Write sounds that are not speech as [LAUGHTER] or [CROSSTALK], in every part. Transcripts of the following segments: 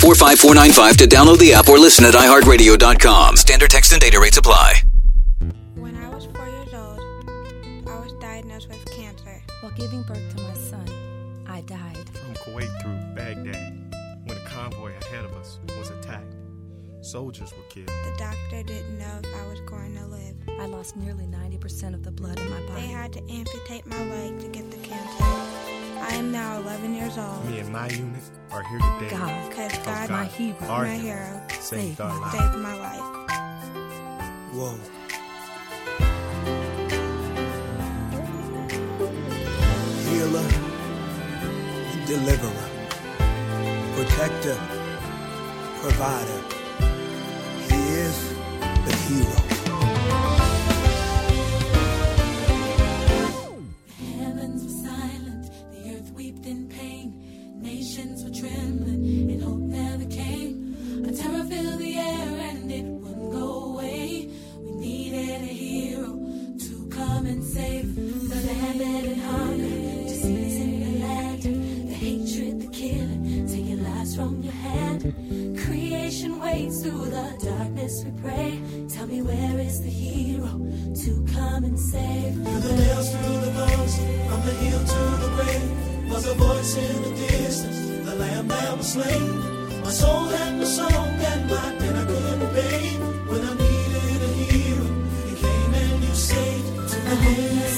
45495 to download the app or listen at iHeartRadio.com. Standard text and data rates apply. When I was four years old, I was diagnosed with cancer. While giving birth to my son, I died. From Kuwait through Baghdad, when a convoy ahead of us was attacked, soldiers were killed. The doctor didn't know if I was going to live. I lost nearly 90% of the blood in my body. They had to amputate my leg to get the cancer. I am now 11 years old. Me and my unit are here today. God, Because Because God, my hero, our my hero, saved our lives. saved my life. Whoa. Healer, deliverer, protector, provider. He is the hero. Nations were trembling, and hope never came. A terror filled the air, and it wouldn't go away. We needed a hero to come and save the land had hunger, disease in the land, the hatred, the killing, taking lives from your hand. Creation waits through the darkness. We pray. Tell me where is the hero to come and save? Through the nails, through the thorns, from the heel to the grave, was a voice in the distance, the lamb that was slain. My soul had no song, and my pen I couldn't pay. When I needed a hero, you came and you saved. To the homeless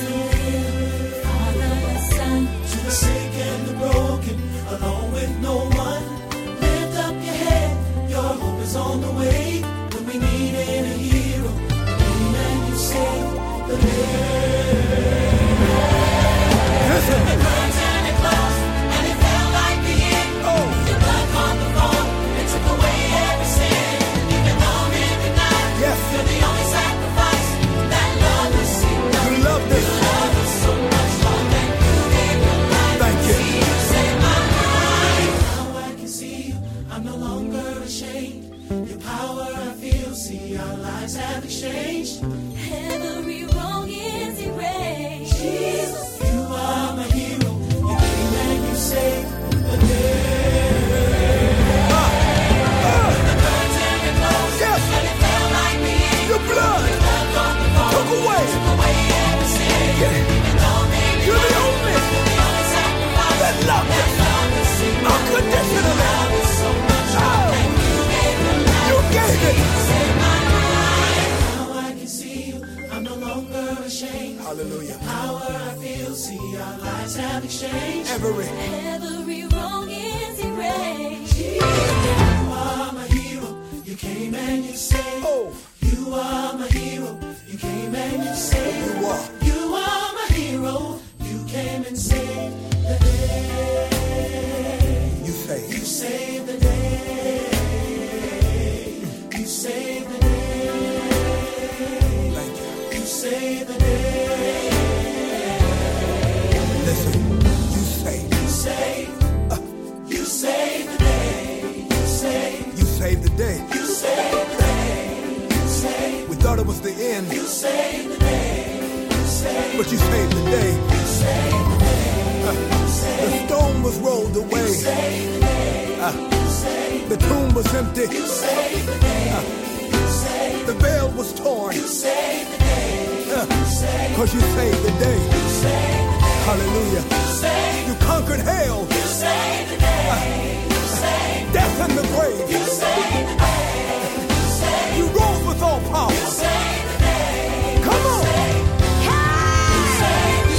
Father Son. to the sick and the broken, alone with no one. Lift up your head, your hope is on the way. When we needed a hero, you came and you saved the saved. You saved the day. You saved the day. You saved. We thought it was the end, You saved the day. You saved. but you saved the day. You saved the day. The stone was rolled away. Saved the day. Uh, You saved. the tomb was empty. You saved the day. You saved. The veil was torn. You saved the day. Because you saved the day. You saved the day. Hallelujah. You saved. You conquered hell, You saved the day. You death, and the You grave. the day. You. You rose with all power. You saved the day. Come on. You saved.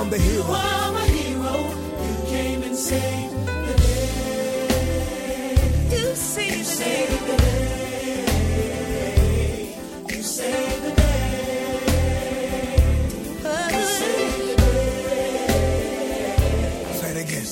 I'm the hero. You are my hero. You came and saved the day. You saved, the day. You saved the day. You saved the day. Say it again.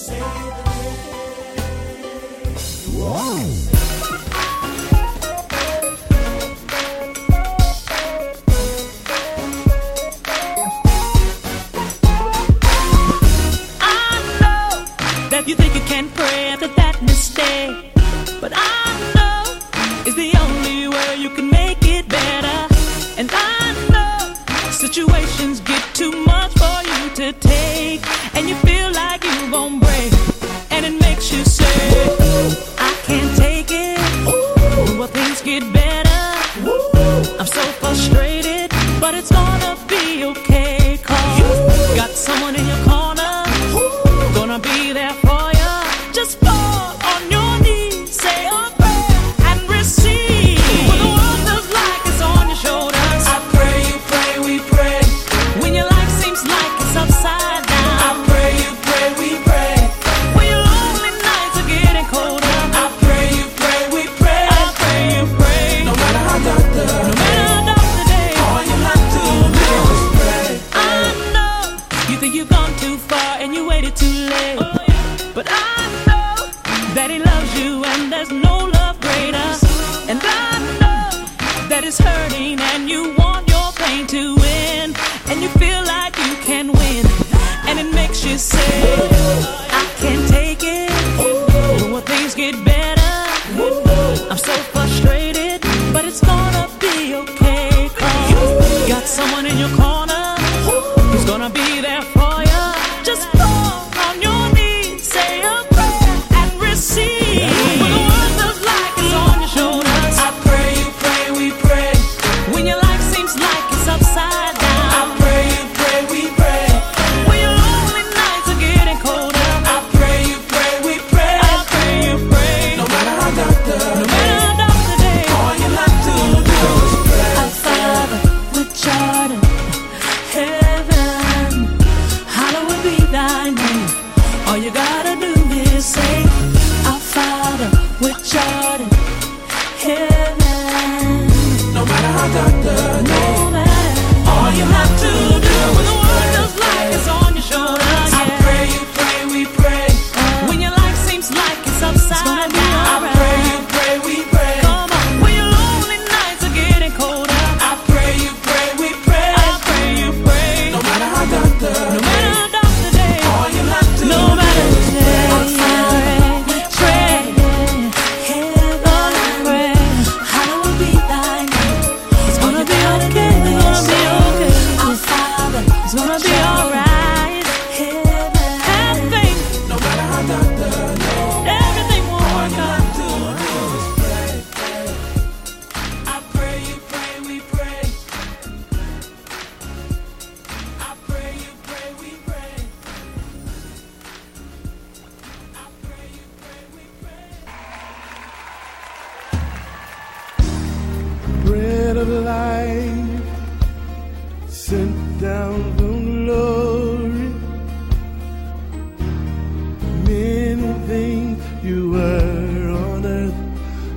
you were on earth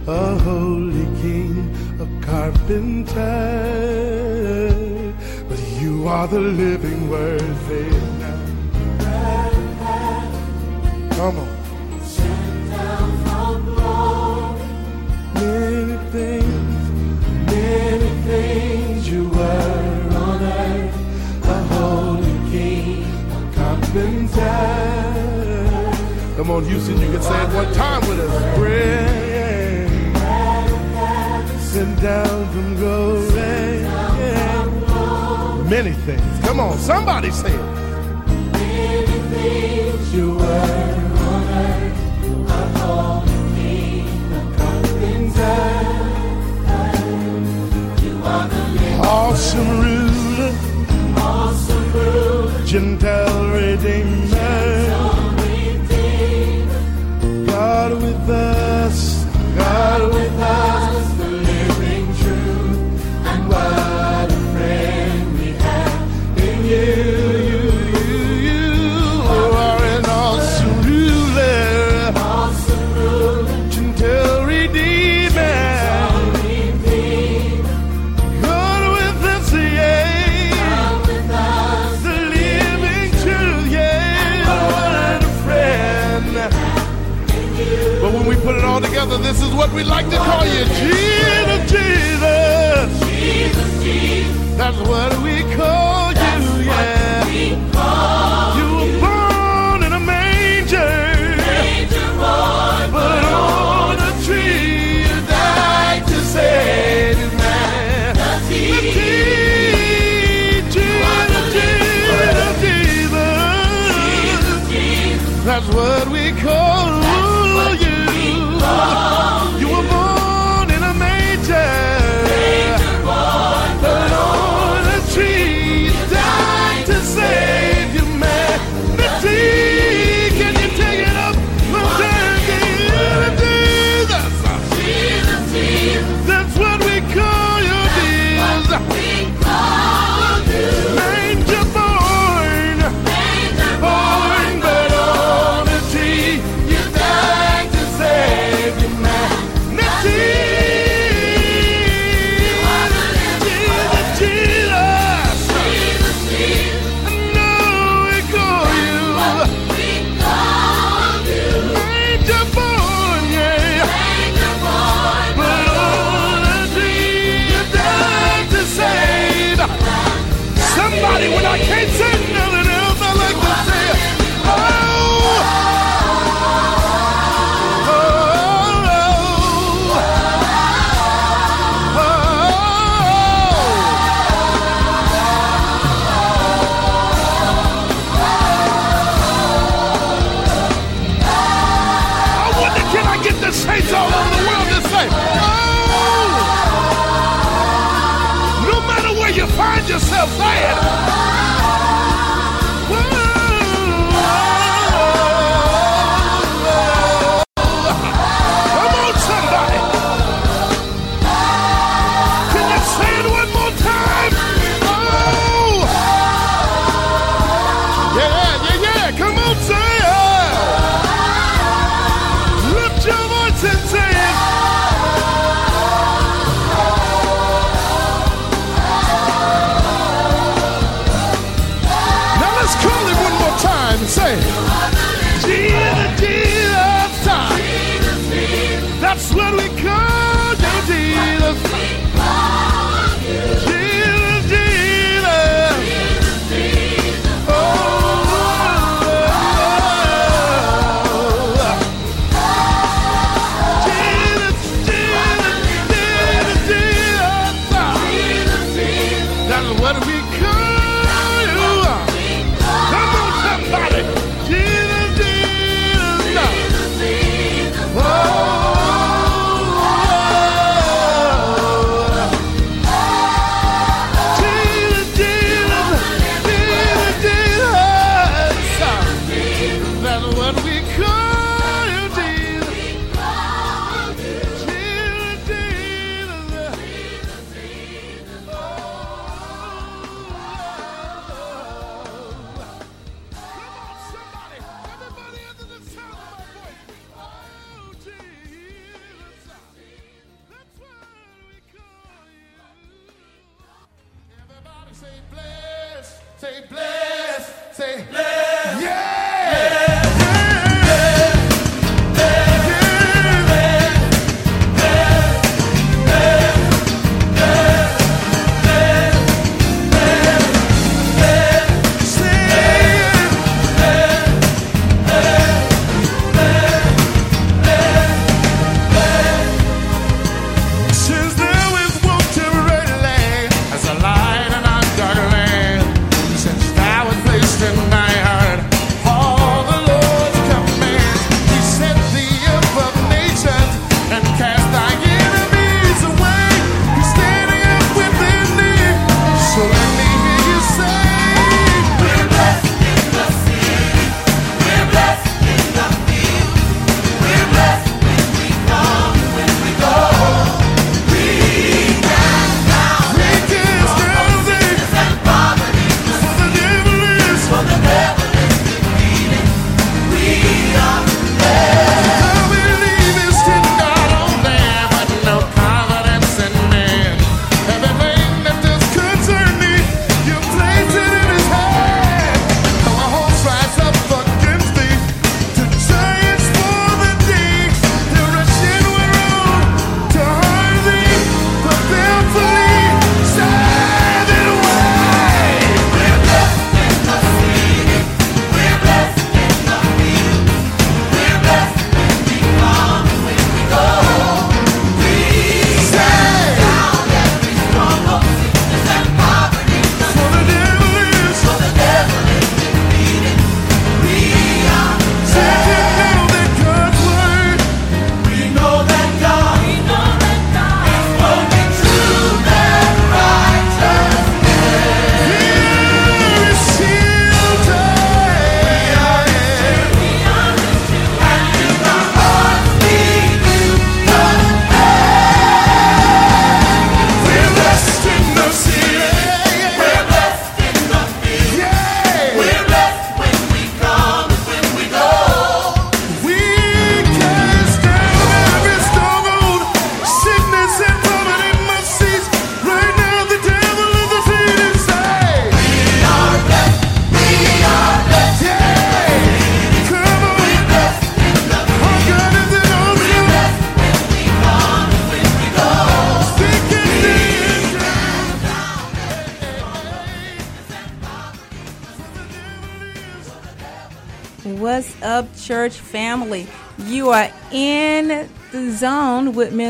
a holy king, a carpenter. But you are the living word. Come on, Houston, you can say it one time with us. Bread send down from glory. Many things. Come on, somebody say it. Many things you were awesome ruler, awesome ruler, redeemer.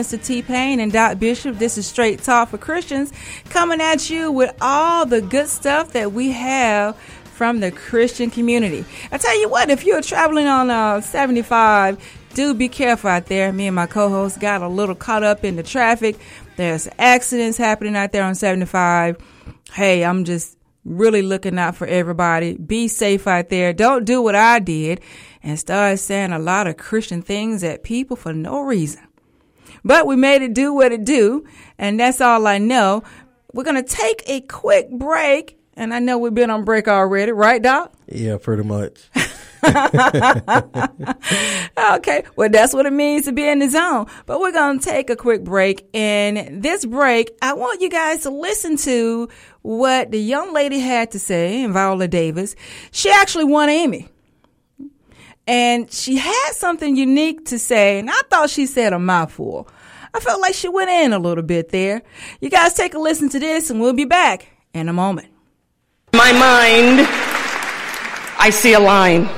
Mr. T Pain and Doc Bishop. This is Straight Talk for Christians coming at you with all the good stuff that we have from the Christian community. I tell you what, if you're traveling on uh, 75, do be careful out there. Me and my co host got a little caught up in the traffic. There's accidents happening out there on 75. Hey, I'm just really looking out for everybody. Be safe out there. Don't do what I did and start saying a lot of Christian things at people for no reason. But we made it do what it do, and that's all I know. We're going to take a quick break, and I know we've been on break already, right, Doc? Yeah, pretty much. [LAUGHS] okay, well, that's what it means to be in the zone. But we're going to take a quick break. And this break, I want you guys to listen to what the young lady had to say, Viola Davis. She actually won Emmy. And she had something unique to say, and I thought she said a mouthful. I felt like she went in a little bit there. You guys take a listen to this, and we'll be back in a moment. My mind, I see a line.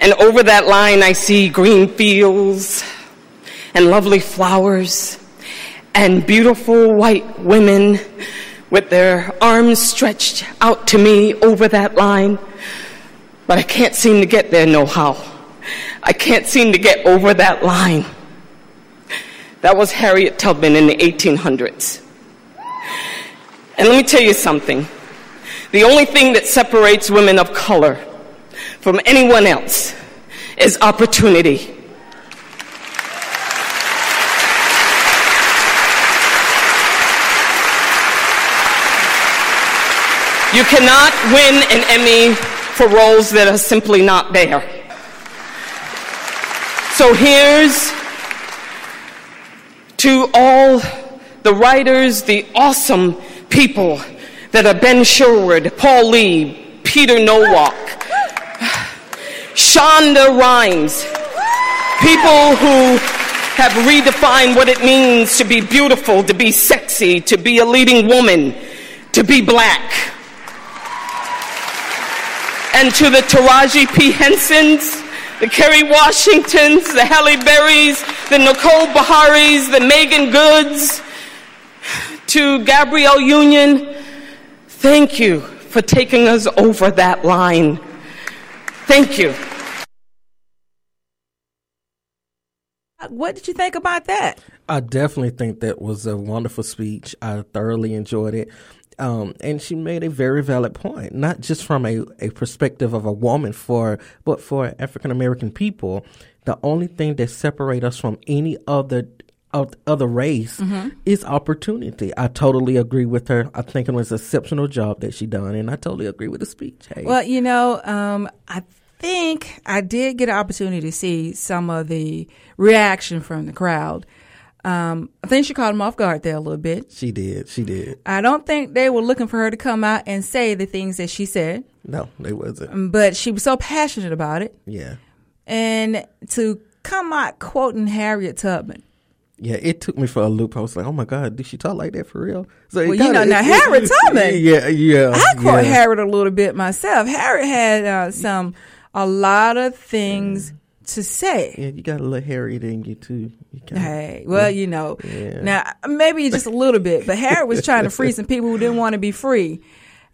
And over that line, I see green fields and lovely flowers and beautiful white women with their arms stretched out to me over that line. But I can't seem to get there no how. I can't seem to get over that line. That was Harriet Tubman in the 1800s. And let me tell you something. The only thing that separates women of color from anyone else is opportunity. You cannot win an Emmy for roles that are simply not there. So here's to all the writers, the awesome people that are Ben Sherwood, Paul Lee, Peter Nowalk, Shonda Rhimes, people who have redefined what it means to be beautiful, to be sexy, to be a leading woman, to be black. And to the Taraji P. Hensons, the Kerry Washingtons, the Halle Berrys, the Nicole Beharies, the Meagan Goods, to Gabrielle Union, thank you for taking us over that line. Thank you. What did you think about that? I definitely think that was a wonderful speech. I thoroughly enjoyed it. Um, and she made a very valid point, not just from a, a perspective of a woman for, but for African American people. The only thing that separates us from any other other race mm-hmm. is opportunity. I totally agree with her. I think it was an exceptional job that she done, and I totally agree with the speech. Hey. Well, you know, um, I think I did get an opportunity to see some of the reaction from the crowd. Um, I think she caught him off guard there a little bit. She did. She did. I don't think they were looking for her to come out and say the things that she said. No, they wasn't. Um, but she was so passionate about it. Yeah. And to come out quoting Harriet Tubman. Yeah, it took me for a loop. I was like, "Oh my god, did she talk like that for real?" So well, kinda, you know, now Harriet [LAUGHS] Tubman. Yeah, yeah. I quote yeah. Harriet a little bit myself. Harriet had uh, some a lot of things to say. Yeah, you got a little Harriet in you too. You kinda, hey, well, yeah. you know, yeah. now maybe just a little bit, but Harriet was trying to free some people who didn't want to be free,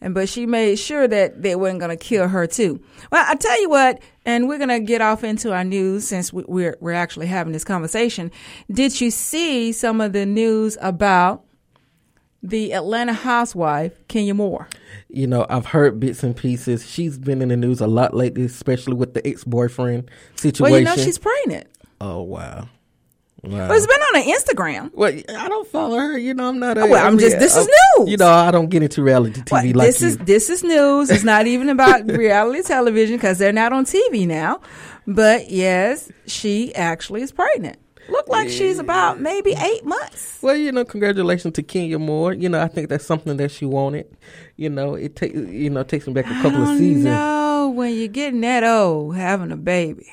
and but she made sure that they weren't going to kill her too. Well, I tell you what, and we're going to get off into our news since we're we're actually having this conversation. Did you see some of the news about? The Atlanta housewife, Kenya Moore. You know, I've heard bits and pieces. She's been in the news a lot lately, especially with the ex boyfriend situation. Well, you know, she's pregnant. Oh, wow. Wow. Well, it's been on her Instagram. Well, I don't follow her. You know, I'm not. A, well, I'm just. This is news. You know, I don't get into reality TV well, like this you. is this is news. It's not even about [LAUGHS] reality television because they're not on TV now. But yes, she actually is pregnant. Look like yeah. she's about maybe eight months. Well, you know, congratulations to Kenya Moore. You know, I think that's something that she wanted. You know, it takes you know takes me back a couple of seasons. No, when you're getting that old, having a baby.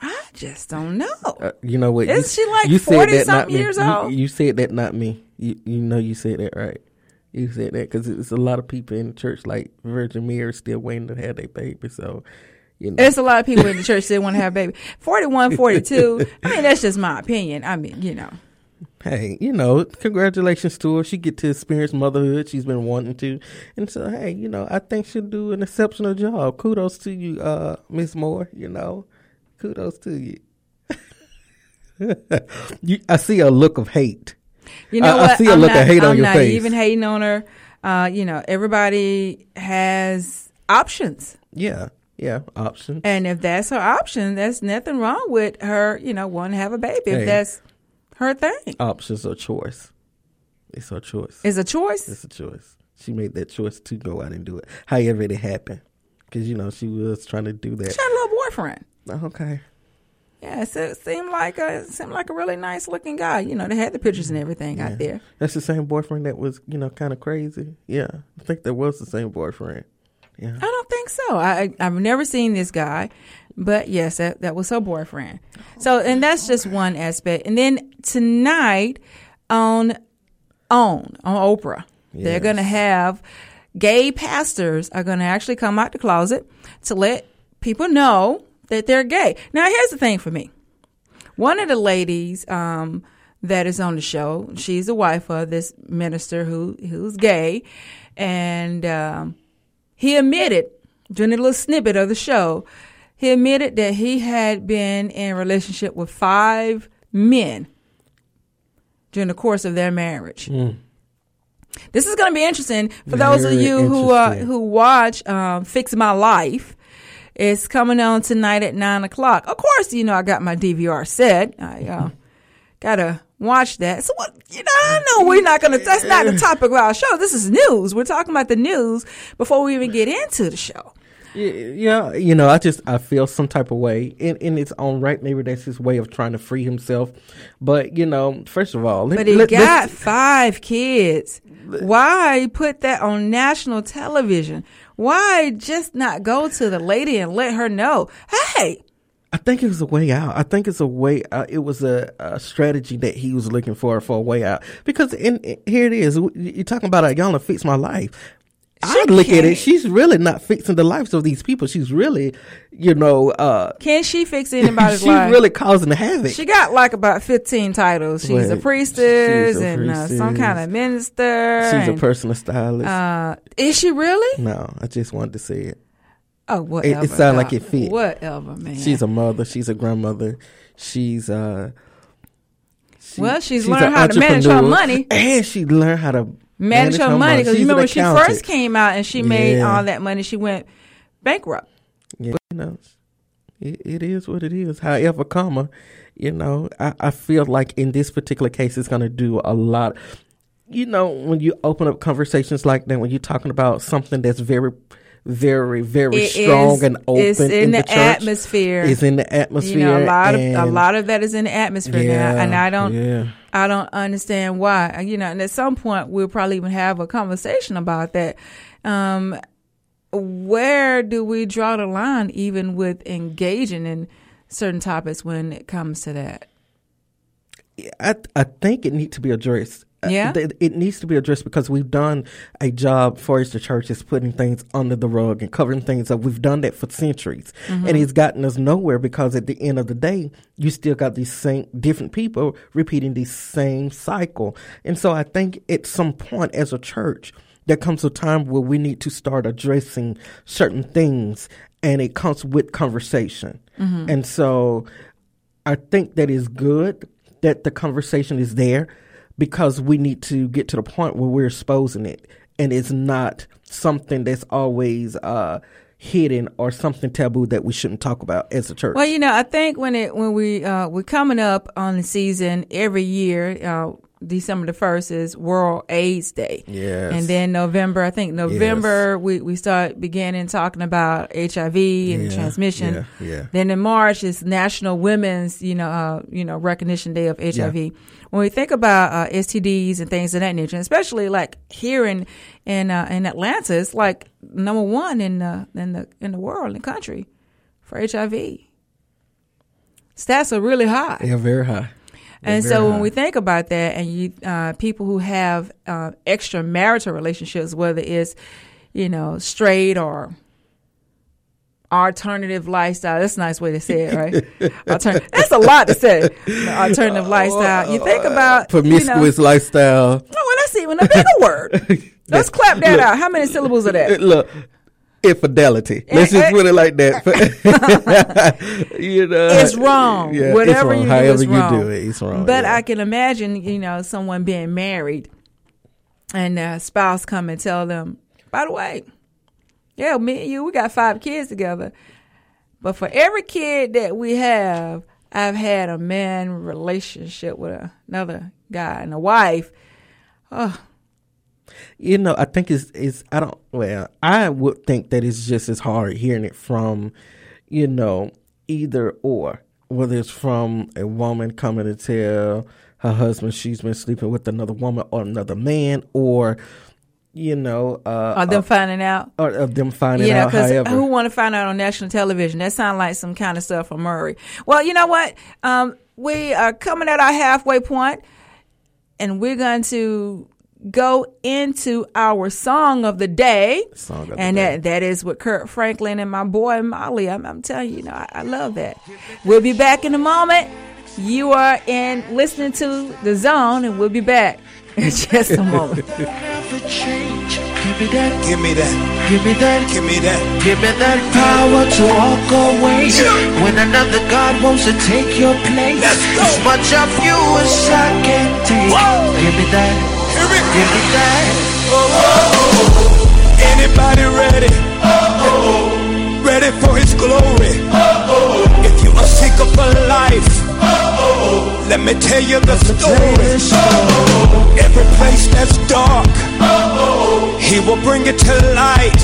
I just don't know. Uh, you know what? Is you, she like forty something years old? You, you, said that, not me. You you know you said that right. You said that because it's a lot of people in the church, like Virgin Mary, still waiting to have their baby. So, you know, There's a lot of people in the church that want to have a baby. [LAUGHS] 41, 42. I mean, that's just my opinion. I mean, you know. hey, you know, congratulations to her. She get to experience motherhood. She's been wanting to, and so hey, you know, I think she'll do an exceptional job. Kudos to you, uh, Miss Moore. You know, kudos to you. [LAUGHS] you. I see a look of hate. You know I, I see a I'm look not, of hate I'm on your not face. even hating on her. Uh, you know, everybody has options. Yeah, yeah, option. And if that's her option, there's nothing wrong with her, you know, wanting to have a baby. Hey. If that's her thing. Options are choice. It's her choice. It's a choice. It's a choice. She made that choice to go out and do it. However it happened, because you know she was trying to do that. She had a little boyfriend. Oh, okay. Yeah, so it seemed like a seemed like a really nice looking guy. You know, they had the pictures and everything Yeah. out there. That's the same boyfriend that was, you know, kind of crazy. Yeah, I think that was the same boyfriend. I don't think so. I I've never seen this guy, but yes, that that was her boyfriend. So, and that's just one aspect. And then tonight on on on Oprah, they're going to have gay pastors are going to actually come out the closet to let people know that they're gay. Now, here's the thing for me. One of the ladies um, that is on the show, she's the wife of this minister who who's gay, and um, he admitted during a little snippet of the show, he admitted that he had been in a relationship with five men during the course of their marriage. This is going to be interesting for those of you who uh, who watch um, Fix My Life. It's coming on tonight at nine o'clock. Of course, you know I got my DVR set. I uh, gotta watch that. So what? You know, I know we're not gonna. That's not the topic of our show. This is news. We're talking about the news before we even get into the show. Yeah, you know, I just I feel some type of way in in its own right. Maybe that's his way of trying to free himself. But you know, first of all, let- But he let- got five kids. Why put that on national television? Why just not go to the lady and let her know, hey, I think it was a way out. I think it's a way. Uh, it was a, a strategy that he was looking for for a way out. Because in, in- here it is. You're talking about a y'all to fix my life. I look at it. She's really not fixing the lives of these people. She's really, you know, uh, can she fix anybody's life? [LAUGHS] she's life? really causing the havoc. She got like about 15 titles. She's a priestess she's a and Uh, some kind of minister. She's a personal stylist. Uh, is she really? no, I just wanted to say it. Oh, It, whatever. it sounded like it fit. Whatever, man. She's a mother. She's a grandmother. She's uh. she- Well, she's an learned how to manage her money. and she learned how to Manage her money. Because you remember when she first came out and she made Yeah. all that money, she went bankrupt. Yeah, you know, it, it is what it is. However, comma, you know, I, I feel like in this particular case, it's going to do a lot. You know, when you open up conversations like that, when you're talking about something that's very, very, very It strong is- and open it's in, in the, the, atmosphere. it's in the atmosphere. You know, a lot of a lot of that is in the atmosphere now, and I don't, yeah. I don't understand why. You know, and at some point we'll probably even have a conversation about that. Um, where do we draw the line, even with engaging in certain topics when it comes to that? I I think it needs to be addressed. Uh, Yeah? th- it needs to be addressed because we've done a job for as the church is putting things under the rug and covering things up. We've done that for centuries, Mhm. and it's gotten us nowhere because at the end of the day, you still got these same different people repeating the same cycle. And so I think at some point as a church, there comes a time where we need to start addressing certain things, and it comes with conversation. Mhm. And so I think that is good that the conversation is there because we need to get to the point where we're exposing it and it's not something that's always uh, hidden or something taboo that we shouldn't talk about as a church. Well, you know, I think when it when we uh, we're coming up on the season every year, uh, December the first is World AIDS Day. Yes. and then November, I think November we we start beginning talking about HIV and Yeah, transmission. yeah, yeah. Then in March is National Women's you know uh, you know recognition day of HIV. Yeah. When we think about uh, STDs and things of that nature, especially like here in in uh, in Atlanta, it's like number one in the in the in the world in the country for HIV. Stats are really high. yeah, very high. And so when high. we think about that, and you uh, people who have uh, extramarital relationships, whether it's you know straight or alternative lifestyle, that's a nice way to say it, right? [LAUGHS] Altern- that's a lot to say. Alternative lifestyle. You think about promiscuous you know, lifestyle. Oh, well, that's even a bigger word. Let's clap that out. How many syllables are that? Look, infidelity. Let's just eh. put it like that. [LAUGHS] [LAUGHS] you know, It's wrong. Yeah, Whatever it's wrong. you do However is you wrong. do it, it's wrong. But yeah. I can imagine, you know, someone being married and a spouse come and tell them, by the way, yeah, me and you, we got five kids together. But for every kid that we have, I've had a man relationship with another guy and a wife. Oh, you know, I think it's it's I don't well, I would think that it's just as hard hearing it from, you know, either or. Whether it's from a woman coming to tell her husband she's been sleeping with another woman or another man or you know, uh, are them uh, finding out? or of them finding you know, out. However, who want to find out on national television? That sounds like some kind of stuff from Maury. Well, you know what? Um, we are coming at our halfway point, and we're going to go into our song of the day. Song of the and day. that that is with Kirk Franklin and my boy Mali. I'm, I'm telling you, you know, I, I love that. We'll be back in a moment. You are in listening to the zone, and we'll be back in [LAUGHS] just a moment. Give me that. Give me that. Give me that. Give me that. Give me that power to walk away. When another God wants to take your place. As much of you as I can take. Give me that. Give me that. Anybody ready? Ready for His glory? If you are seeker for life, let me tell you the story. Every place that's dark, He will bring it to light.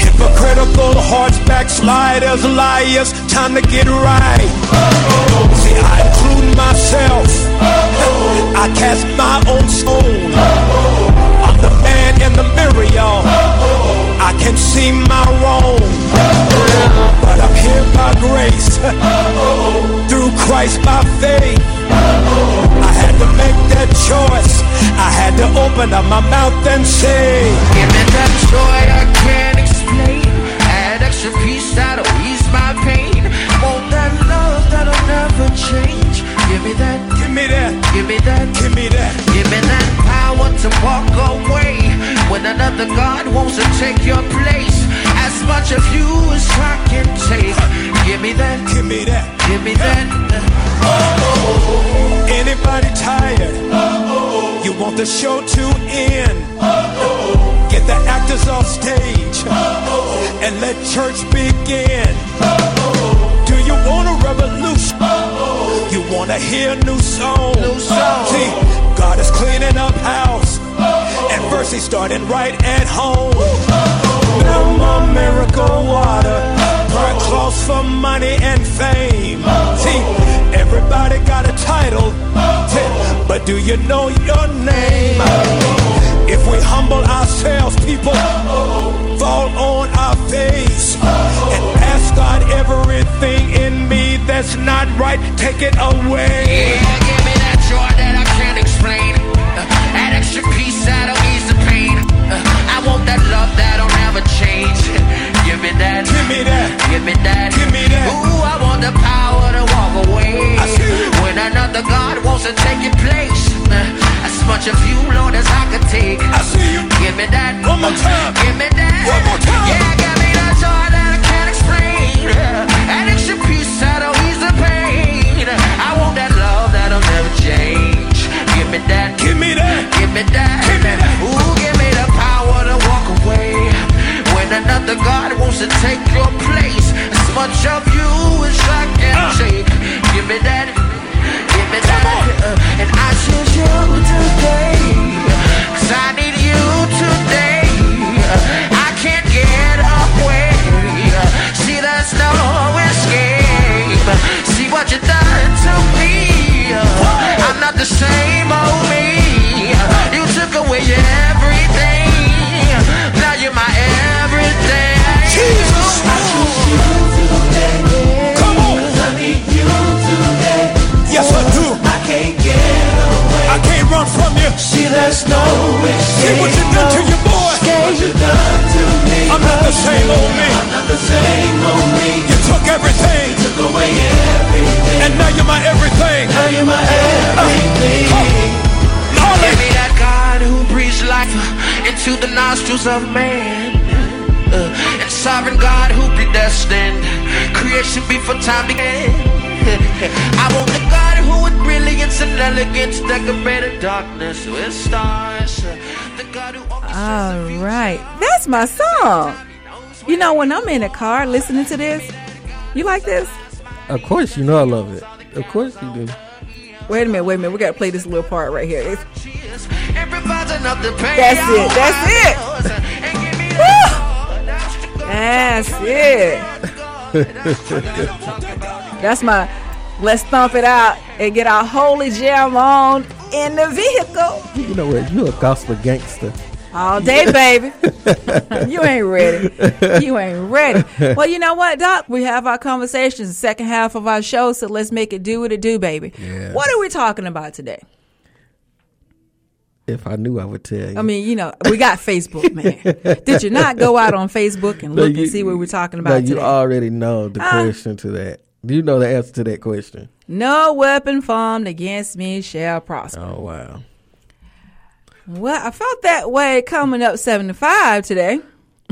Hypocritical hearts, backsliders, liars, time to get right. See, I myself. I cast my own stone. I'm the man in the mirror, y'all. I can see my wrong. But I'm here by grace. Through Christ by faith. I had to make that choice. I had to open up my mouth and say, Give me that joy I can't explain. Add extra peace that'll ease my pain. Want that love that'll never change. Give me that. Give me that. Give me that. Give me that. Give me that power to walk away when another God wants to take your place. As much of you as I can take. Give me that. Give me that. Give me that. Oh, Anybody tired? Oh, You want the show to end? Oh, Get the actors off stage and let church begin. Do you want a revolution? You want to hear a new song? See, God is cleaning up house. And first he started right at home. No more miracle water. Burn clothes for money and fame. See, everybody got a title. But do you know your name? If we humble ourselves, people fall on our face and ask God everything in me that's not right, take it away. Yeah, give me that joy that I can't explain. Uh, that extra peace that'll ease the pain. Uh, I want that love that'll never change. Give me that. Give me that. Give me that. Give me that. Ooh, I want the power to walk away. I see you. When another God wants to take your place. Uh, as much of you, Lord, as I could take. I see you. Give me that. One more time. Give me that. One more time. Yeah, me that. Give me that. Give me that. Give me that. Ooh, give me the power to walk away. When another God wants to take your place. As much of you as I can Uh. take. Give me that. Give me that. Uh, and I choose you today. Cause I need you today. I can't get away. See, there's no escape. See what you done to me. I'm not the same old me. You took away everything. Now you're my everything. Jesus, I choose you today. Come on, I need you today. Yes, I do. I can't get away. I can't run from you. See, there's no escape. See what you done to your boy. What you done to me. I'm not the same old me. Of man. Uh, and sovereign God who predestined creation before time began. [LAUGHS] I want the God who with brilliance and elegance decorated darkness with stars. The God who All right. That's my song. You know, when I'm in a car listening to this, you like this? Of course, you know I love it. Of course you do. Wait a minute, wait a minute. We got to play this little part right here. It's, that's it. That's it. Woo! That's it. [LAUGHS] That's my let's thump it out and get our holy jam on in the vehicle. You know what? You a gospel gangster. All day, baby. [LAUGHS] you ain't ready. You ain't ready. Well, you know what, Doc? We have our conversations, the second half of our show, so let's make it do what it do, baby. Yeah. What are we talking about today? If I knew, I would tell you. I mean, you know, we got Facebook, [LAUGHS] man. Did you not go out on Facebook and No, look you- and see what we're talking no, about you today? already know the Ah. question to that. Do you know the answer to that question. no weapon formed against me shall prosper. Oh wow. Well, I felt that way coming up 75 today. [LAUGHS]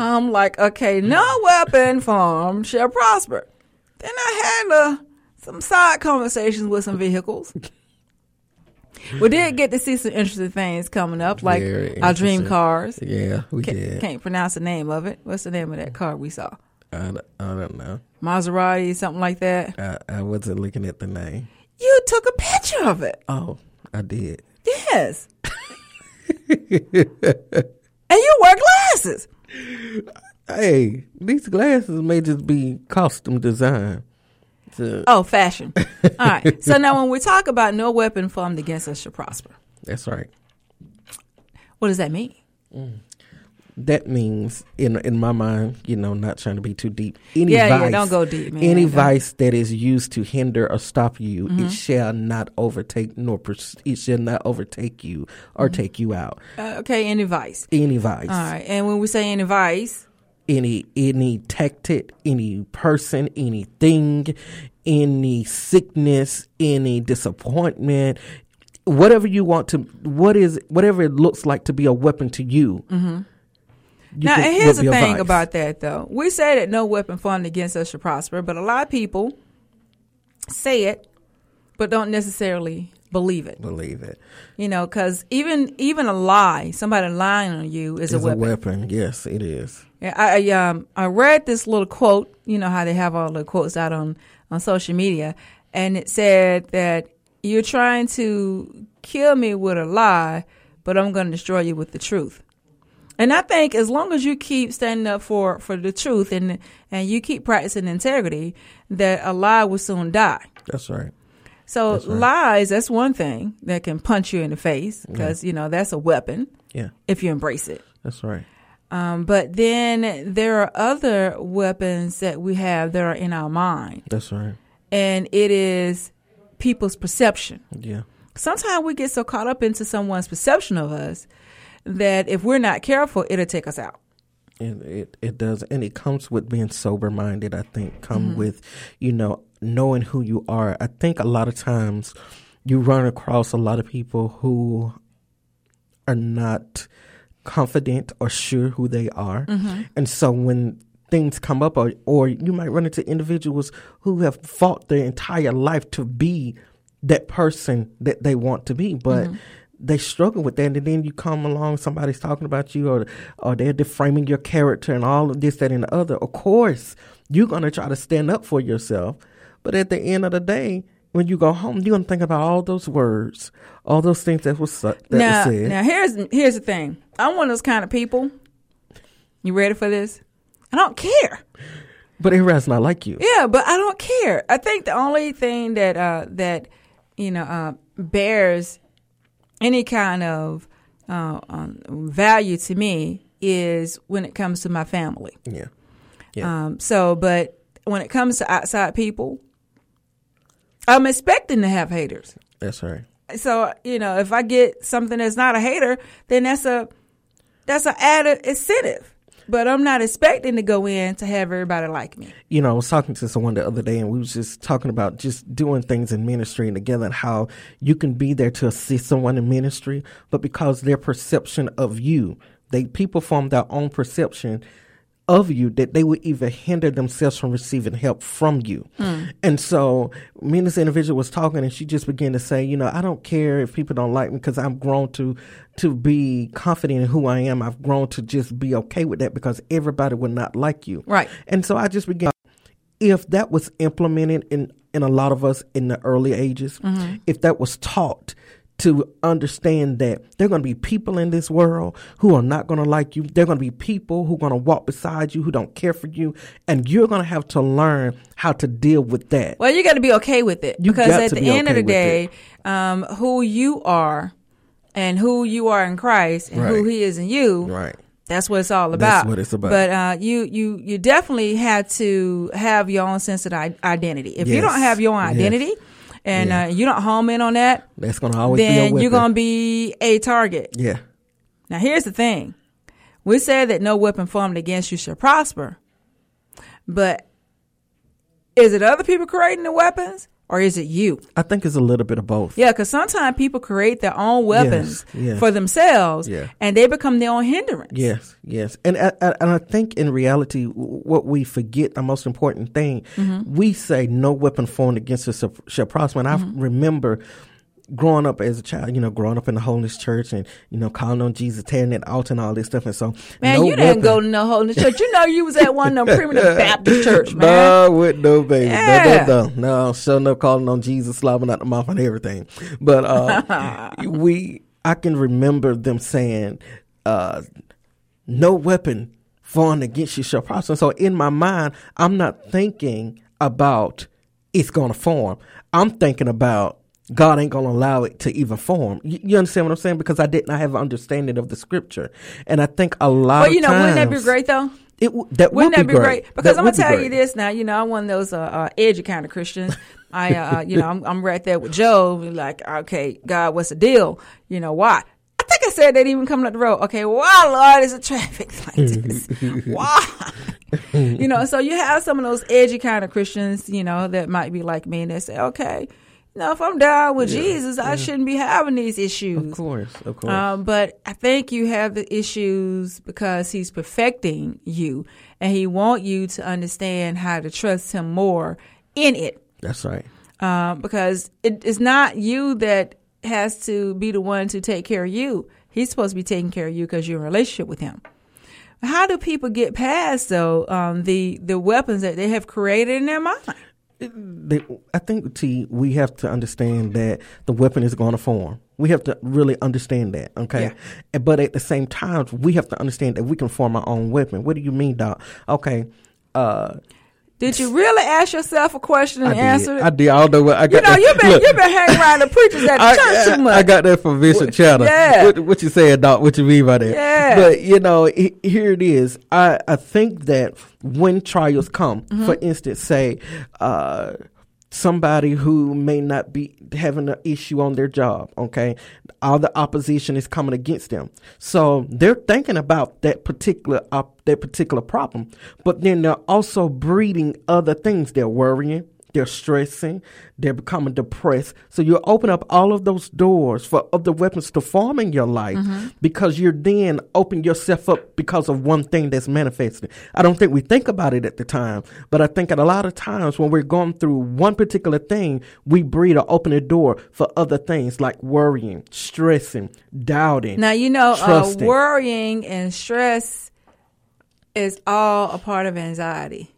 I'm like, okay, no weapon formed shall prosper. Then I had uh, some side conversations with some vehicles. [LAUGHS] we did get to see some interesting things coming up, like our dream cars. Yeah, we Ca- did. Can't pronounce the name of it. What's the name of that car we saw? I, don't- I don't know. Maserati, something like that. I, I wasn't looking at the name. You took a picture of it. Oh, I did. Yes. [LAUGHS] and you wear glasses. Hey, these glasses may just be costume design. So, Oh, fashion. All right. [LAUGHS] So now, when we talk about no weapon formed against us shall prosper, that's right. what does that mean? That means, in in my mind, you know, not trying to be too deep. Any Yeah, yeah, vice, don't go deep, man. Any vice that is used to hinder or stop you, Mhm. it shall not overtake nor pers- it shall not overtake you or Mhm. take you out. Uh, okay, any vice. Any vice. All right. And when we say any vice, any any tactic, any person, anything, any sickness, any disappointment, whatever you want to, what is whatever it looks like to be a weapon to you. Mhm. you now, can- and here's the thing about that, though. We say that no weapon formed against us should prosper, but a lot of people say it, but don't necessarily believe it. Believe it. You know, because even even a lie, somebody lying on you, is It's a weapon. weapon. Yes, it is. Yeah, I, I um I read this little quote. You know how they have all the quotes out on on social media, and it said that you're trying to kill me with a lie, but I'm going to destroy you with the truth. And I think as long as you keep standing up for for the truth and and you keep practicing integrity, that a lie will soon die. That's right. So That's right. lies, that's one thing that can punch you in the face because you know that's a weapon. Yeah. If you embrace it. That's right. Um, but then there are other weapons that we have that are in our mind, That's right. and it is people's perception. Yeah. Sometimes we get so caught up into someone's perception of us that if we're not careful, it'll take us out. It, it it does, and it comes with being sober minded. I think come Mhm. with you know knowing who you are. I think a lot of times you run across a lot of people who are not confident or sure who they are, Mhm. and so when things come up, or or you might run into individuals who have fought their entire life to be that person that they want to be, but Mhm. they struggle with that, and then you come along, somebody's talking about you, or or they're deframing your character and all of this, that, and the other. Of course, you're gonna try to stand up for yourself, but at the end of the day, when you go home, you're gonna think about all those words, all those things that was su- that now, was said. now here's here's the thing. I'm one of those kind of people. You ready for this? I don't care. but everybody's not like you. Yeah, but I don't care. I think the only thing that uh, that you know uh, bears any kind of uh, um, value to me is when it comes to my family. Yeah. Yeah. Um, so, but when it comes to outside people, I'm expecting to have haters. That's right. So you know, if I get something that's not a hater, then that's a that's an added incentive. but I'm not expecting to go in to have everybody like me. you know, I was talking to someone the other day, and we was just talking about just doing things in ministry and together, and how you can be there to assist someone in ministry, but because their perception of you, they people form their own perception of you that they would even hinder themselves from receiving help from you. Hmm. And so, me and this individual was talking, and she just began to say, you know, I don't care if people don't like me because I'm grown to to be confident in who I am. I've grown to just be okay with that because everybody would not like you. Right. And so I just began if that was implemented in in a lot of us in the early ages, mm-hmm. if that was taught to understand that there are going to be people in this world who are not going to like you. There are going to be people who are going to walk beside you who don't care for you, and you're going to have to learn how to deal with that. Well, you got to be okay with it You because at the be end of the day, um, who you are and who you are in Christ and who He is in you. Right. That's what it's all about. That's what it's about. But uh, you you you definitely have to have your own sense of identity. If you don't have your own Yes. And Yeah. uh, you don't home in on that, That's going to always be a then weapon. you're gonna be a target. yeah. Now, here's the thing. We say that no weapon formed against you shall prosper. But is it other people creating the weapons or is it you? I think it's a little bit of both. Yeah, because sometimes people create their own weapons Yes, yes. for themselves Yeah. and they become their own hindrance. Yes, yes, and I, I- and I think in reality, what we forget the most important thing, Mm-hmm. we say no weapon formed against us shall- prosper. And Mm-hmm. I remember growing up as a child, you know, growing up in the holiness church and you know calling on Jesus, tearing that altar and all this stuff. And so, Man, no you didn't weapon- go to no holiness church. You know you was at one of them [LAUGHS] primitive Baptist church, man. No, with no baby. Yeah. No, no, no. No, sure no calling on Jesus, slobbing out the mouth and everything. But uh, [LAUGHS] we, I can remember them saying, uh, no weapon formed against you shall prosper. So in my mind, I'm not thinking about it's going to form. I'm thinking about God ain't going to allow it to even form. You, you understand what I'm saying? Because I did not have an understanding of the scripture. And I think a lot Well, you know, wouldn't that be great though? It, w- that Wouldn't would that be great? Because That I'm gonna be tell you this now. You know, I'm one of those uh, uh, edgy kind of Christians. I, uh, you know, I'm, I'm right there with Joe. Like, okay, God, what's the deal? You know why? I think I said that even coming up the road. Okay, why, Lord, is it traffic [LAUGHS] like this? why? you know, so you have some of those edgy kind of Christians, you know, that might be like me, and they say, okay, know, if I'm down with Jesus, I shouldn't be having these issues. Of course, of course. Um, but I think you have the issues because he's perfecting you, and he want you to understand how to trust him more in it. That's right. Um, because it, it's not you that has to be the one to take care of you. He's supposed to be taking care of you because you're in a relationship with him. How do people get past though um, the the weapons that they have created in their mind? They, I think T, we have to understand that the weapon is going to form. We have to really understand that, okay? And- But at the same time, we have to understand that we can form our own weapon. What do you mean, Doc? Okay, uh, Did you really ask yourself a question and I answer did. it? I did. I don't know what I you know, that- you've been look, you've been hanging around the preachers at [LAUGHS] the I, church too much. I got that from Bishop Chatter. Yeah. What, what you saying, Doc? What you mean by that? Yeah. But you know, he- here it is. I I think that when trials come, Mm-hmm. for instance, say uh, somebody who may not be having an issue on their job, okay, all the opposition is coming against them, so they're thinking about that particular op- that particular problem, but then they're also breeding other things. They're worrying they're stressing, they're becoming depressed. So you open up all of those doors for other weapons to form in your life Mm-hmm. because you're then open yourself up because of one thing that's manifesting. I don't think we think about it at the time, but I think at a lot of times when we're going through one particular thing, we breed or open a door for other things like worrying, stressing, doubting. Now you know, uh, worrying and stress is all a part of anxiety.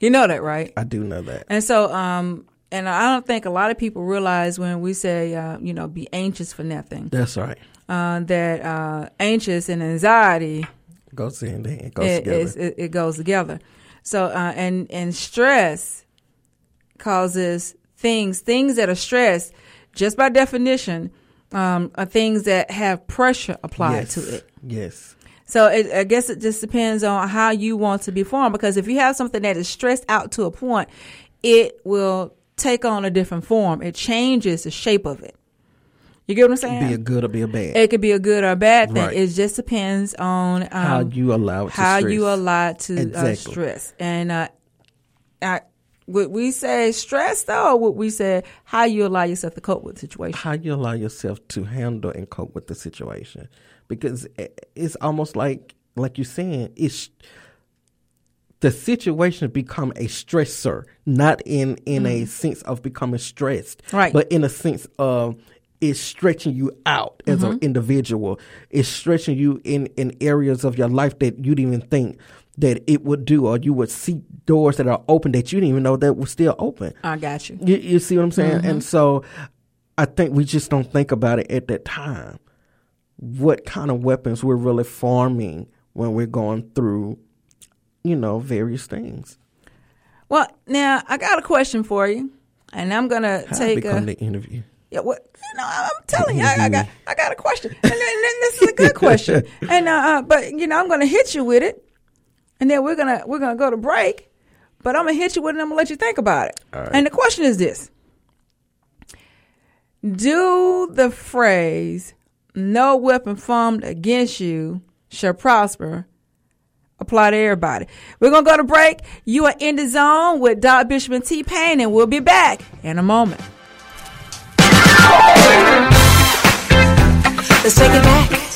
You know that, right? I do know that. And so, um, and I don't think a lot of people realize when we say, uh, you know, be anxious for nothing, That's right. uh, that uh, anxious and anxiety Goes hand in hand. It Goes it, together. it, it goes together. So, uh, and and stress causes things things that are stressed, just by definition, um, are things that have pressure applied yes. to it. Yes. So it, I guess it just depends on how you want to be formed. Because if you have something that is stressed out to a point, it will take on a different form. It changes the shape of it. You get what I'm saying? Be a good or be a bad. It could be a good or a bad thing. Right. It just depends on um, How you allow it to how stress. you allow it to uh, stress. And uh, I, would we say stress though? Or would we say how you allow yourself to cope with the situation? how you allow yourself to handle and cope with the situation because it's almost like like you're saying it's the situation become a stressor not in in a sense of becoming stressed Right. but in a sense of it's stretching you out as an individual it's stretching you in in areas of your life that you didn't even think that it would do or you would see doors that are open that you didn't even know that were still open I got you. you, you see what I'm saying? Mm-hmm. And so I think we just don't think about it at that time. What kind of weapons we're really forming when we're going through, you know, various things. Well, now I got a question for you, and I'm gonna How take become a. the interview. Yeah, what? No, I'm telling you, I, I got, I got a question, and, then, and this is a good [LAUGHS] question. And uh, uh, but you know, I'm gonna hit you with it, and then we're gonna we're gonna go to break. But I'm gonna hit you with it. and I'm gonna let you think about it. And the question is this: Do the phrase "No weapon formed against you shall prosper" apply to everybody? We're gonna go to break. You are in the zone with Doc Bishop and T Payne, and we'll be back in a moment. Let's take it back.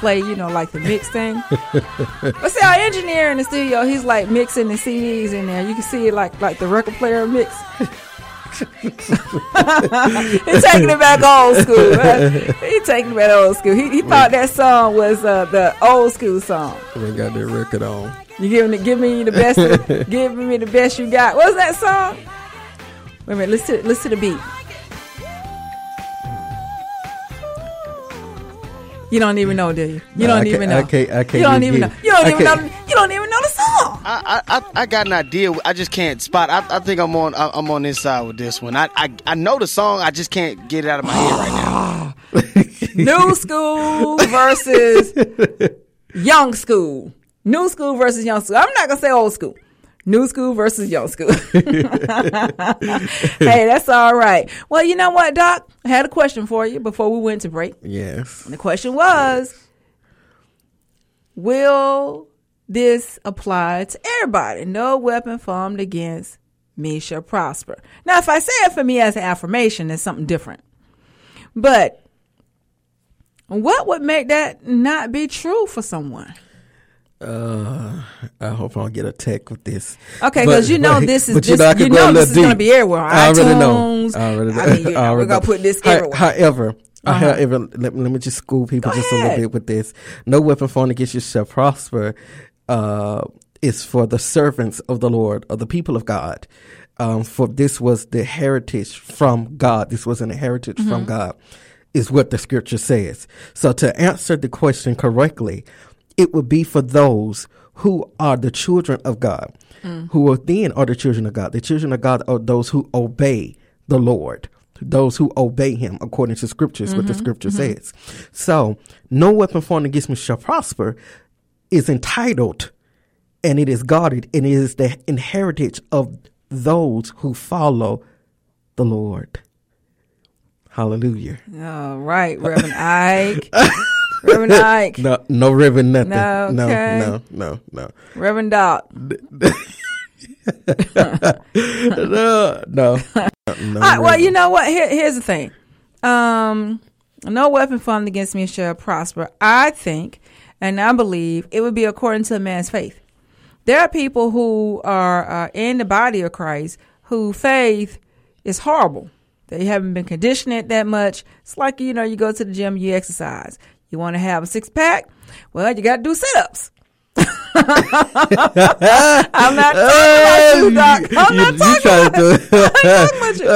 Play, you know, like the mix thing. but see, our engineer in the studio, he's like mixing the CDs in there. You can see it like like the record player mix. [LAUGHS] He's taking it back old school. He's taking it back old school. He, he thought that song was uh, the old school song. We got that record on. You giving it, give me the best, [LAUGHS] give me the best you got. What's that song? Wait a minute, listen, listen to the beat. You don't even know, do you? You No, don't I even know. I can't- I can't You don't even even know. You don't I even know. can't- You don't even know the song. I, I, I got an idea. I just can't spot. I, I think I'm on. I- I'm on this side with this one. I, I I know the song. I just can't get it out of my head right now. [GASPS] New school versus [LAUGHS] young school. New school versus young school. I'm not gonna say old school. New school versus young school. [LAUGHS] [LAUGHS] hey, that's all right. Well, you know what, Doc? I had a question for you before we went to break. Yes. And the question was Will this apply to everybody? No weapon formed against me shall prosper. Now, if I say it for me as an affirmation, it's something different. But what would make that not be true for someone? Uh, I hope I don't get attacked with this. Okay, 'cause you know but- this is- this- I could you know this is gonna be everywhere. I already know. iTunes. I already know. I mean, [LAUGHS] you know, we're gonna know. put this everywhere. However, Uh-huh. however, let, me- let me just school people Go just a little bit with this. No weapon formed against you shall prosper. Uh, is for the servants of the Lord, of the people of God. Um, for this was the heritage from God. This was an heritage from Mhm. God, is what the scripture says. So to answer the question correctly, it would be for those who are the children of God, Mm. who are then are the children of God. The children of God are those who obey the Lord. Those who obey him according to scriptures, what the Mhm, scripture mhm. says. So, no weapon formed against me shall prosper is entitled and it is guarded and it is the inheritance of those who follow the Lord. Hallelujah. All right, Reverend Ike. [LAUGHS] Reverend [LAUGHS] Ike. No, no ribbon, nothing. No, No, okay. no, no, no. Reverend Doc. [LAUGHS] no, no. [LAUGHS] no right, well, you know what? Here, here's the thing. Um, no weapon formed against me shall prosper. I think, and I believe, it would be according to a man's faith. There are people who are uh, in the body of Christ who faith is horrible. They haven't been conditioned that much. It's like you know, you go to the gym, you exercise. You want to have a six pack? Well, you got to do sit ups. [LAUGHS] I'm not talking about you, Doc. [LAUGHS] [LAUGHS] I'm not talking about to talking about you.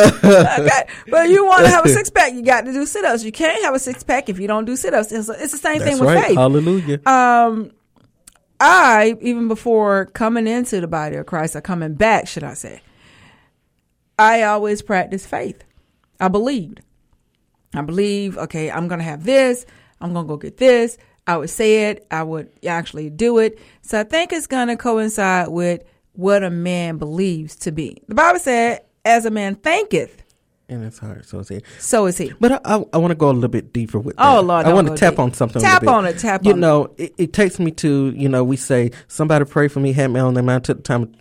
Okay, but you want to have a six pack, you got to do sit ups. You can't have a six pack if you don't do sit ups. It's, it's the same That's thing with right. faith. Hallelujah. Um, I even before coming into the body of Christ or coming back, should I say, I always practiced faith. I believed. I believe. Okay, I'm gonna have this. I'm gonna go get this. I would say it. I would actually do it. So I think it's gonna coincide with what a man believes to be. The Bible said, "As a man thinketh, And it's hard. So is he. so is he." But I, I, I want to go a little bit deeper with Oh. Lord, I want to tap deep. on something. a Tap on it, tap You on it. You know, it, takes me to you know we say somebody pray for me, had me on them. I took the time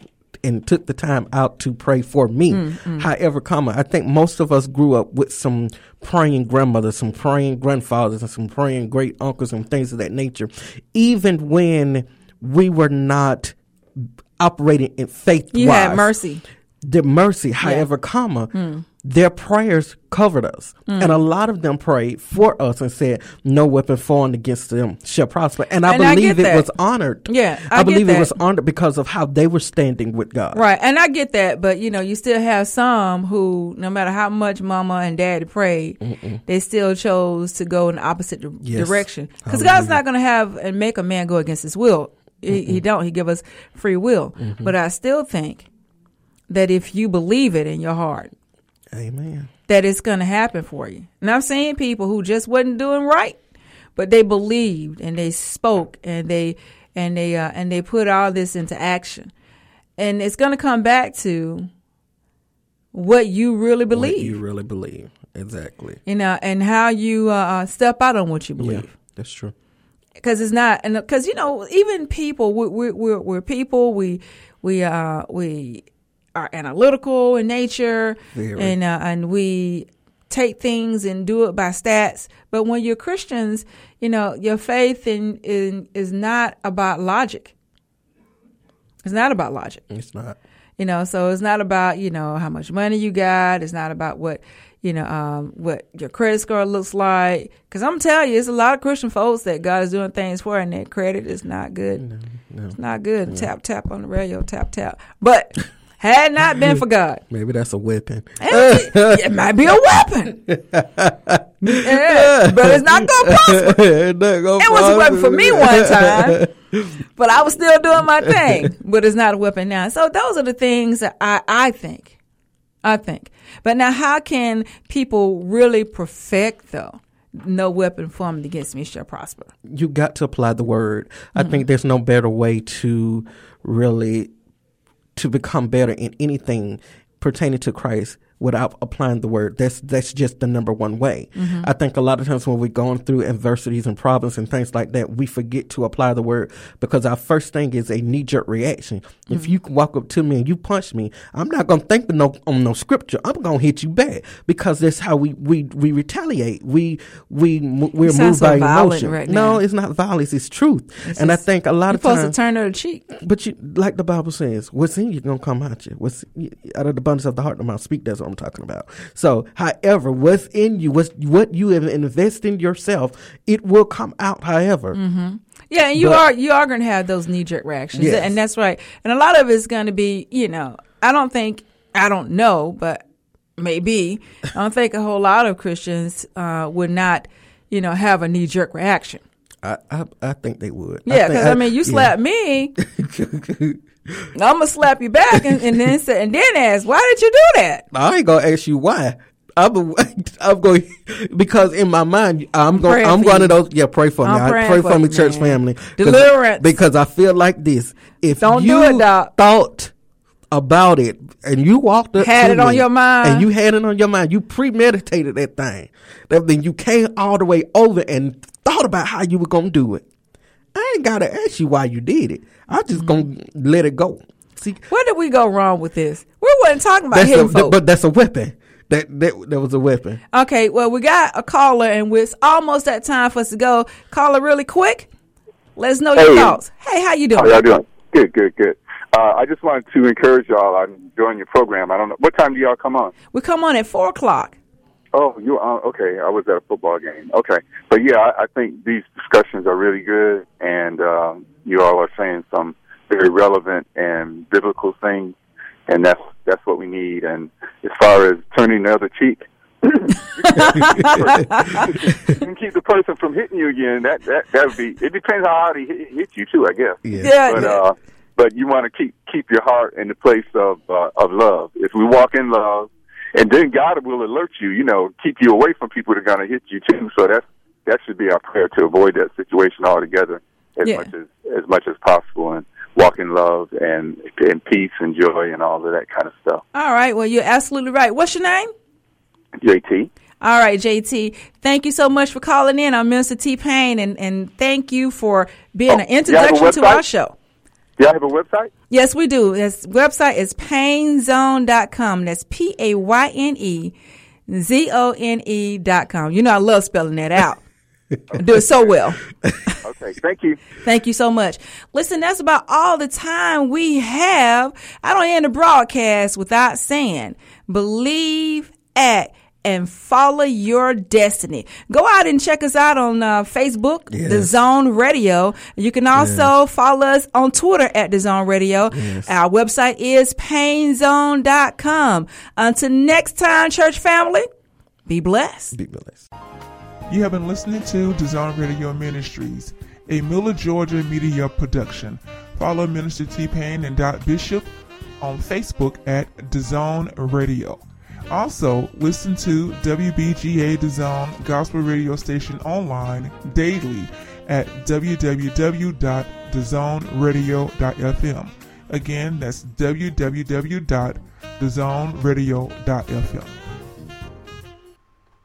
and took the time out to pray for me. Mm, mm. However, comma, I think most of us grew up with some praying grandmothers, some praying grandfathers, and some praying great uncles and things of that nature. Even when we were not operating in faith, You had mercy. The mercy, however, comma, Mm. Their prayers covered us. Mm. And a lot of them prayed for us and said, No weapon formed against them shall prosper. And I And believe get it that. was honored. Yeah, I I, believe it was honored because of how they were standing with God. Right, and I get that, but you know, you still have some who, no matter how much mama and daddy prayed, Mm-mm. they still chose to go in the opposite di- Yes. direction. Because God's not going to have and make a man go against his will. He, he don't. He give us free will. Mhm. But I still think that if you believe it in your heart, Amen. that it's going to happen for you. And I've seen people who just wasn't doing right, but they believed and they spoke and they and they uh, and they put all this into action. And it's going to come back to what you really What believe, you really believe. Exactly. you know, and how you uh, step out on what you believe. Yeah, that's true. Because it's not, and because you know, even people, we, we, we're we're people. We we uh we are analytical in nature, and uh, and we take things and do it by stats. But when you're Christians, you know, your faith in, in is not about logic. It's not about logic. It's not. You know, so it's not about you know how much money you got. It's not about what you know um, what your credit score looks like. Because I'm telling you, it's a lot of Christian folks that God is doing things for, and their credit is not good. It's not good. Tap tap on the radio, tap tap. But [LAUGHS] had not been for God, Maybe that's a weapon. it, it might be a weapon. Yeah, but it's not gonna prosper. [LAUGHS] it was a weapon for me one time, [LAUGHS] but I was still doing my thing. But it's not a weapon now. So those are the things that I, I think. I think. But now, how can people really perfect though? No weapon formed against me shall prosper. You got to apply the word. I mm-hmm. think there's no better way to really to become better in anything pertaining to Christ without applying the word. That's that's just the number one way. Mhm. I think a lot of times when we're going through adversities and problems and things like that, we forget to apply the word because our first thing is a knee jerk reaction. If Mhm. you walk up to me and you punch me, I'm not gonna think no on no scripture. I'm gonna hit you back because that's how we we, we retaliate. We we we're moved so by emotion. right no, it's not violence. It's truth. It's and I think a lot You're of supposed times to turn her cheek. but you, like the Bible says, what's in you gonna come out you. What's out of the abundance of the heart, the mouth speak. That's what I'm talking about. So, however, what's in you, what's what you have invested in yourself, it will come out. However, hmm Yeah, and you But- are you are going to have those knee jerk reactions, Yes. and that's right. And a lot of it's going to be, you know, I don't think I don't know, but maybe I don't think a whole lot of Christians uh, would not, you know, have a knee jerk reaction. I, I I think they would. Yeah, because I, mean, you yeah. me, [LAUGHS] I'm gonna slap you back, and, and then say, and then ask, why did you do that? I ain't gonna ask you why. I'm, [LAUGHS] I'm going because in my mind I'm going. praying I'm going to those. Yeah, pray for me. I'm I pray for for me, church man. family. Deliverance. Because I feel like this. If Don't you do it, Doc. thought about it and you walked up Had to it on your mind. and you had it on your mind, you premeditated that thing. That then you came all the way over and thought about how you were gonna do it. I ain't gotta ask you why you did it. I'm just Mm-hmm. gonna let it go. See, Where did we go wrong with this? We wasn't talking about that's hitting a, folks. but that's a weapon. That that that was a weapon. Okay, well, we got a caller, and it's almost that time for us to go. Caller, really quick. Let us know your thoughts. Hey, how you doing? How y'all doing? Good, good, good. Uh, I just wanted to encourage y'all. I'm enjoying your program. I don't know what time do y'all come on. We come on at four o'clock. Oh, you uh, okay? I was at a football game. Okay, but yeah, I, I think these discussions are really good, and um, you all are saying some very relevant and biblical things, and that's that's what we need. And as far as turning the other cheek, [LAUGHS] you can keep the person from hitting you again. That that that would be. It depends how hard he hit, hit you too, I guess. Yeah. Yeah, But yeah. uh, but you want to keep keep your heart in the place of uh, of love. If we walk in love, and then God will alert you. You know, keep you away from people that are going to hit you too. So that's that should be our prayer to avoid that situation altogether as Yeah. much as as much as possible and walk in love and and peace and joy and all of that kind of stuff. All right. Well, you're absolutely right. What's your name? JT. All right, JT. Thank you so much for calling in. I'm Minister T Payne, and, and thank you for being Oh, an you have a introduction to our show. Do y'all have a website? Yes, we do. This website is paynezone.com. That's P A Y N E Z O N E dot com. You know, I love spelling that out. Do it so well. [LAUGHS] Okay, thank you. Thank you so much. Listen, that's about all the time we have. I don't end the broadcast without saying, believe, act, and follow your destiny. Go out and check us out on uh, Facebook, Yes. The Zone Radio. You can also follow us on Twitter at The Zone Radio. Yes. Our website is paynezone.com. Until next time, church family, be blessed. Be blessed. You have been listening to The Zone Radio Ministries, a Miller, Georgia media production. Follow Minister T Payne and Doc Bishop on Facebook at The Zone Radio. Also, listen to WBGA DAZN Gospel Radio Station online daily at www.dazonradio.fm. Again, that's www.dazonradio.fm.